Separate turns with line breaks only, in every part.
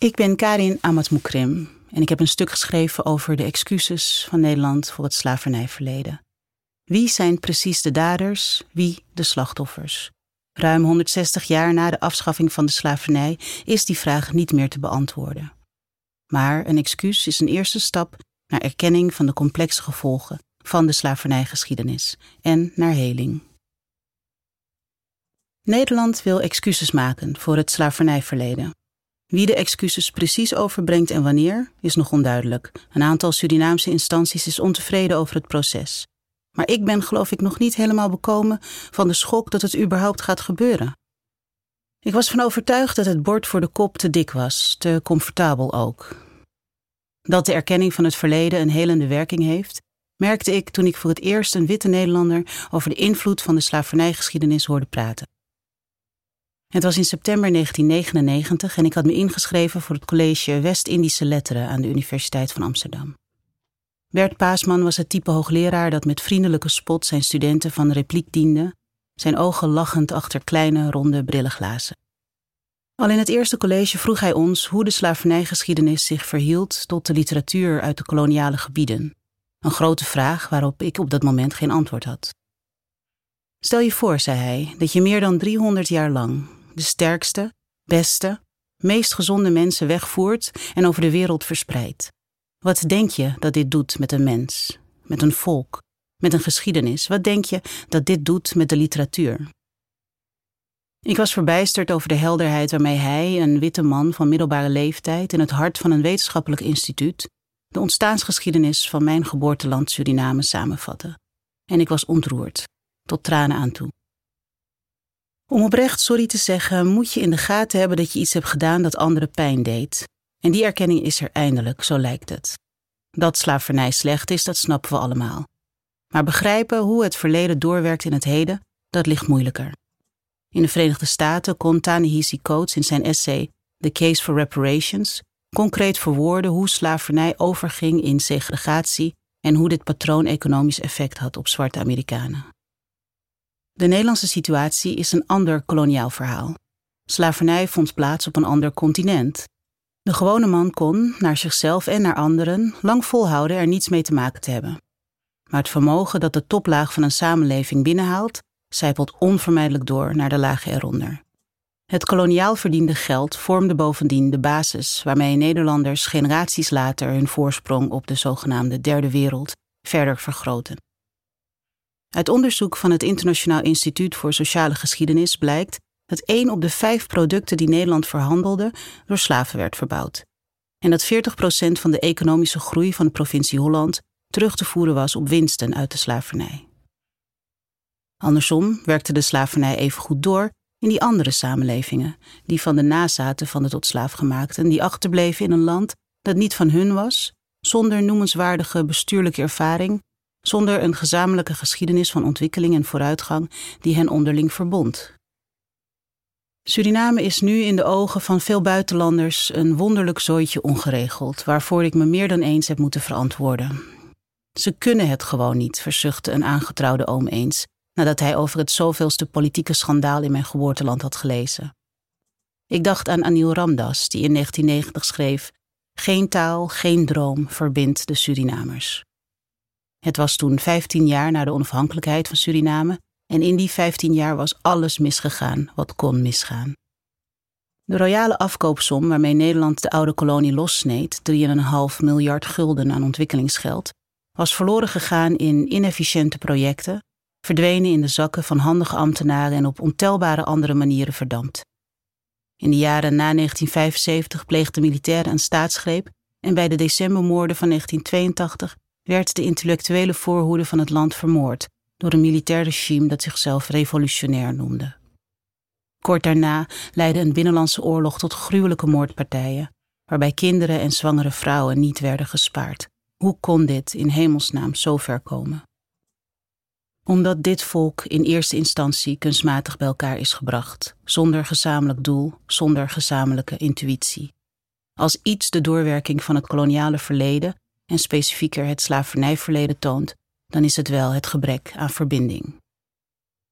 Ik ben Karin Amatmoukrim en ik heb een stuk geschreven over de excuses van Nederland voor het slavernijverleden. Wie zijn precies de daders, wie de slachtoffers? Ruim 160 jaar na de afschaffing van de slavernij is die vraag niet meer te beantwoorden. Maar een excuus is een eerste stap naar erkenning van de complexe gevolgen van de slavernijgeschiedenis en naar heling. Nederland wil excuses maken voor het slavernijverleden. Wie de excuses precies overbrengt en wanneer, is nog onduidelijk. Een aantal Surinaamse instanties is ontevreden over het proces. Maar ik ben geloof ik nog niet helemaal bekomen van de schok dat het überhaupt gaat gebeuren. Ik was van overtuigd dat het bord voor de kop te dik was, te comfortabel ook. Dat de erkenning van het verleden een helende werking heeft, merkte ik toen ik voor het eerst een witte Nederlander over de invloed van de slavernijgeschiedenis hoorde praten. Het was in september 1999 en ik had me ingeschreven voor het college West-Indische Letteren aan de Universiteit van Amsterdam. Bert Paasman was het type hoogleraar dat met vriendelijke spot zijn studenten van repliek diende, zijn ogen lachend achter kleine, ronde brillenglazen. Al in het eerste college vroeg hij ons hoe de slavernijgeschiedenis zich verhield tot de literatuur uit de koloniale gebieden. Een grote vraag waarop ik op dat moment geen antwoord had. Stel je voor, zei hij, dat je meer dan 300 jaar lang de sterkste, beste, meest gezonde mensen wegvoert en over de wereld verspreidt. Wat denk je dat dit doet met een mens, met een volk, met een geschiedenis? Wat denk je dat dit doet met de literatuur? Ik was verbijsterd over de helderheid waarmee hij, een witte man van middelbare leeftijd, in het hart van een wetenschappelijk instituut, de ontstaansgeschiedenis van mijn geboorteland Suriname samenvatte. En ik was ontroerd, tot tranen aan toe. Om oprecht sorry te zeggen, moet je in de gaten hebben dat je iets hebt gedaan dat anderen pijn deed. En die erkenning is er eindelijk, zo lijkt het. Dat slavernij slecht is, dat snappen we allemaal. Maar begrijpen hoe het verleden doorwerkt in het heden, dat ligt moeilijker. In de Verenigde Staten kon Ta-Nehisi Coates in zijn essay The Case for Reparations concreet verwoorden hoe slavernij overging in segregatie en hoe dit patroon economisch effect had op zwarte Amerikanen. De Nederlandse situatie is een ander koloniaal verhaal. Slavernij vond plaats op een ander continent. De gewone man kon, naar zichzelf en naar anderen, lang volhouden er niets mee te maken te hebben. Maar het vermogen dat de toplaag van een samenleving binnenhaalt, zijpelt onvermijdelijk door naar de lagen eronder. Het koloniaal verdiende geld vormde bovendien de basis waarmee Nederlanders generaties later hun voorsprong op de zogenaamde derde wereld verder vergroten. Uit onderzoek van het Internationaal Instituut voor Sociale Geschiedenis blijkt dat één op de vijf producten die Nederland verhandelde door slaven werd verbouwd. En dat 40% van de economische groei van de provincie Holland terug te voeren was op winsten uit de slavernij. Andersom werkte de slavernij even goed door in die andere samenlevingen, die van de nazaten van de tot slaafgemaakten, die achterbleven in een land dat niet van hun was, zonder noemenswaardige bestuurlijke ervaring zonder een gezamenlijke geschiedenis van ontwikkeling en vooruitgang die hen onderling verbond. Suriname is nu in de ogen van veel buitenlanders een wonderlijk zooitje ongeregeld, waarvoor ik me meer dan eens heb moeten verantwoorden. Ze kunnen het gewoon niet, verzuchtte een aangetrouwde oom eens, nadat hij over het zoveelste politieke schandaal in mijn geboorteland had gelezen. Ik dacht aan Anil Ramdas, die in 1990 schreef: Geen taal, geen droom verbindt de Surinamers. Het was toen 15 jaar na de onafhankelijkheid van Suriname en in die 15 jaar was alles misgegaan wat kon misgaan. De royale afkoopsom waarmee Nederland de oude kolonie lossneed, 3,5 miljard gulden aan ontwikkelingsgeld, was verloren gegaan in inefficiënte projecten, verdwenen in de zakken van handige ambtenaren en op ontelbare andere manieren verdampt. In de jaren na 1975 pleegde militairen een staatsgreep en bij de decembermoorden van 1982 werd de intellectuele voorhoede van het land vermoord door een militair regime dat zichzelf revolutionair noemde. Kort daarna leidde een binnenlandse oorlog tot gruwelijke moordpartijen, waarbij kinderen en zwangere vrouwen niet werden gespaard. Hoe kon dit in hemelsnaam zo ver komen? Omdat dit volk in eerste instantie kunstmatig bij elkaar is gebracht, zonder gezamenlijk doel, zonder gezamenlijke intuïtie. Als iets de doorwerking van het koloniale verleden en specifieker het slavernijverleden toont, dan is het wel het gebrek aan verbinding.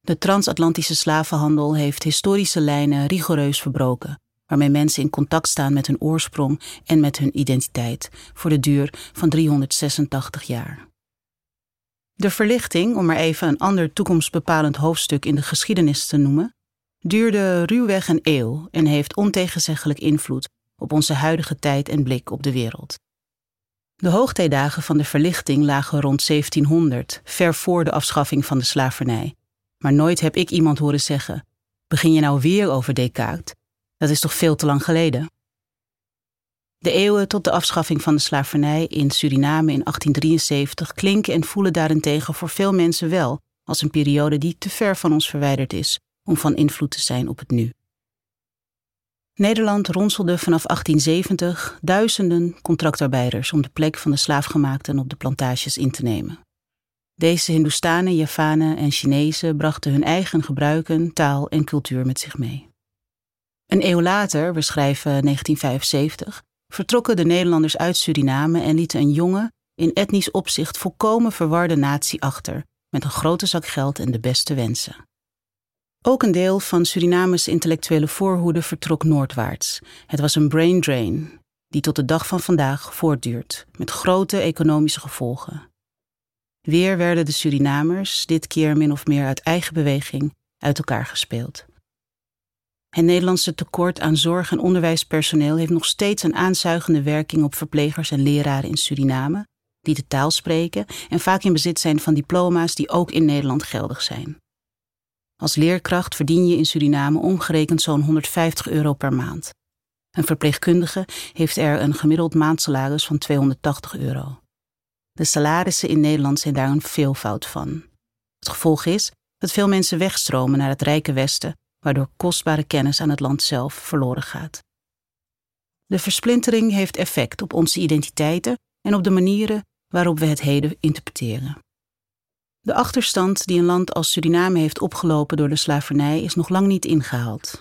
De transatlantische slavenhandel heeft historische lijnen rigoureus verbroken, waarmee mensen in contact staan met hun oorsprong en met hun identiteit voor de duur van 386 jaar. De verlichting, om maar even een ander toekomstbepalend hoofdstuk in de geschiedenis te noemen, duurde ruwweg een eeuw en heeft ontegenzeggelijk invloed op onze huidige tijd en blik op de wereld. De hoogtijdagen van de verlichting lagen rond 1700, ver voor de afschaffing van de slavernij. Maar nooit heb ik iemand horen zeggen: Begin je nou weer over Descartes? Dat is toch veel te lang geleden? De eeuwen tot de afschaffing van de slavernij in Suriname in 1873 klinken en voelen daarentegen voor veel mensen wel als een periode die te ver van ons verwijderd is om van invloed te zijn op het nu. Nederland ronselde vanaf 1870 duizenden contractarbeiders om de plek van de slaafgemaakten op de plantages in te nemen. Deze Hindoestanen, Javanen en Chinezen brachten hun eigen gebruiken, taal en cultuur met zich mee. Een eeuw later, we schrijven 1975, vertrokken de Nederlanders uit Suriname en lieten een jonge, in etnisch opzicht volkomen verwarde natie achter, met een grote zak geld en de beste wensen. Ook een deel van Surinames intellectuele voorhoede vertrok noordwaarts. Het was een brain drain, die tot de dag van vandaag voortduurt, met grote economische gevolgen. Weer werden de Surinamers, dit keer min of meer uit eigen beweging, uit elkaar gespeeld. Het Nederlandse tekort aan zorg- en onderwijspersoneel heeft nog steeds een aanzuigende werking op verplegers en leraren in Suriname, die de taal spreken en vaak in bezit zijn van diploma's die ook in Nederland geldig zijn. Als leerkracht verdien je in Suriname omgerekend zo'n 150 euro per maand. Een verpleegkundige heeft er een gemiddeld maandsalaris van 280 euro. De salarissen in Nederland zijn daar een veelvoud van. Het gevolg is dat veel mensen wegstromen naar het rijke Westen, waardoor kostbare kennis aan het land zelf verloren gaat. De versplintering heeft effect op onze identiteiten en op de manieren waarop we het heden interpreteren. De achterstand die een land als Suriname heeft opgelopen door de slavernij is nog lang niet ingehaald.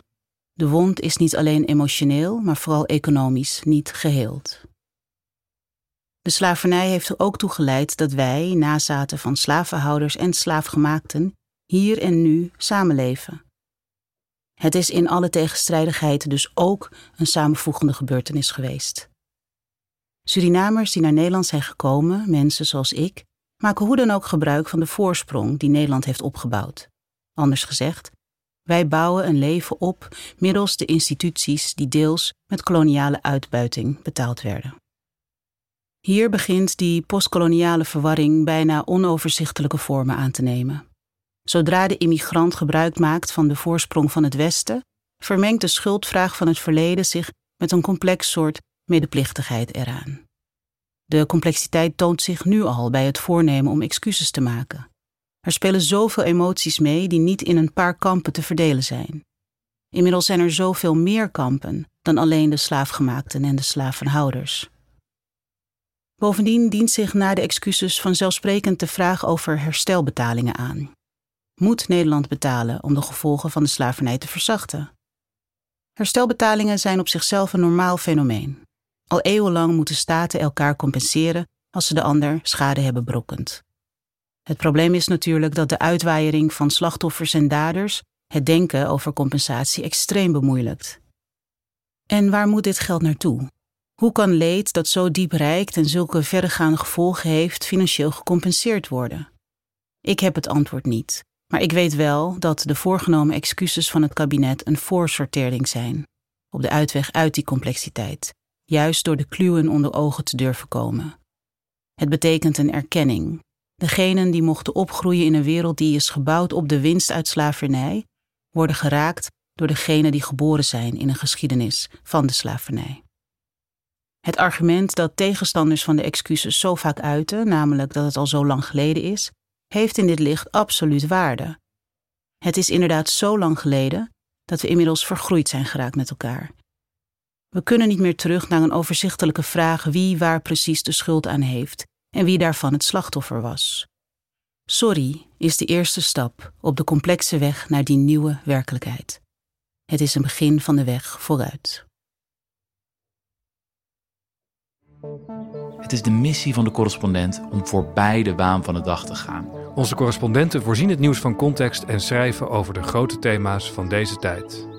De wond is niet alleen emotioneel, maar vooral economisch niet geheeld. De slavernij heeft er ook toe geleid dat wij, nazaten van slavenhouders en slaafgemaakten, hier en nu samenleven. Het is in alle tegenstrijdigheid dus ook een samenvoegende gebeurtenis geweest. Surinamers die naar Nederland zijn gekomen, mensen zoals ik, maken hoe dan ook gebruik van de voorsprong die Nederland heeft opgebouwd. Anders gezegd, wij bouwen een leven op middels de instituties die deels met koloniale uitbuiting betaald werden. Hier begint die postkoloniale verwarring bijna onoverzichtelijke vormen aan te nemen. Zodra de immigrant gebruik maakt van de voorsprong van het Westen, vermengt de schuldvraag van het verleden zich met een complex soort medeplichtigheid eraan. De complexiteit toont zich nu al bij het voornemen om excuses te maken. Er spelen zoveel emoties mee die niet in een paar kampen te verdelen zijn. Inmiddels zijn er zoveel meer kampen dan alleen de slaafgemaakten en de slavenhouders. Bovendien dient zich na de excuses vanzelfsprekend de vraag over herstelbetalingen aan. Moet Nederland betalen om de gevolgen van de slavernij te verzachten? Herstelbetalingen zijn op zichzelf een normaal fenomeen. Al eeuwenlang moeten staten elkaar compenseren als ze de ander schade hebben berokkend. Het probleem is natuurlijk dat de uitwaaiering van slachtoffers en daders het denken over compensatie extreem bemoeilijkt. En waar moet dit geld naartoe? Hoe kan leed dat zo diep reikt en zulke verregaande gevolgen heeft financieel gecompenseerd worden? Ik heb het antwoord niet, maar ik weet wel dat de voorgenomen excuses van het kabinet een voorsortering zijn op de uitweg uit die complexiteit juist door de kluwen onder ogen te durven komen. Het betekent een erkenning. Degenen die mochten opgroeien in een wereld die is gebouwd op de winst uit slavernij, worden geraakt door degenen die geboren zijn in een geschiedenis van de slavernij. Het argument dat tegenstanders van de excuses zo vaak uiten, namelijk dat het al zo lang geleden is, heeft in dit licht absoluut waarde. Het is inderdaad zo lang geleden dat we inmiddels vergroeid zijn geraakt met elkaar we kunnen niet meer terug naar een overzichtelijke vraag wie waar precies de schuld aan heeft en wie daarvan het slachtoffer was. Sorry is de eerste stap op de complexe weg naar die nieuwe werkelijkheid. Het is een begin van de weg vooruit.
Het is de missie van de correspondent om voorbij de waan van de dag te gaan.
Onze correspondenten voorzien het nieuws van context en schrijven over de grote thema's van deze tijd.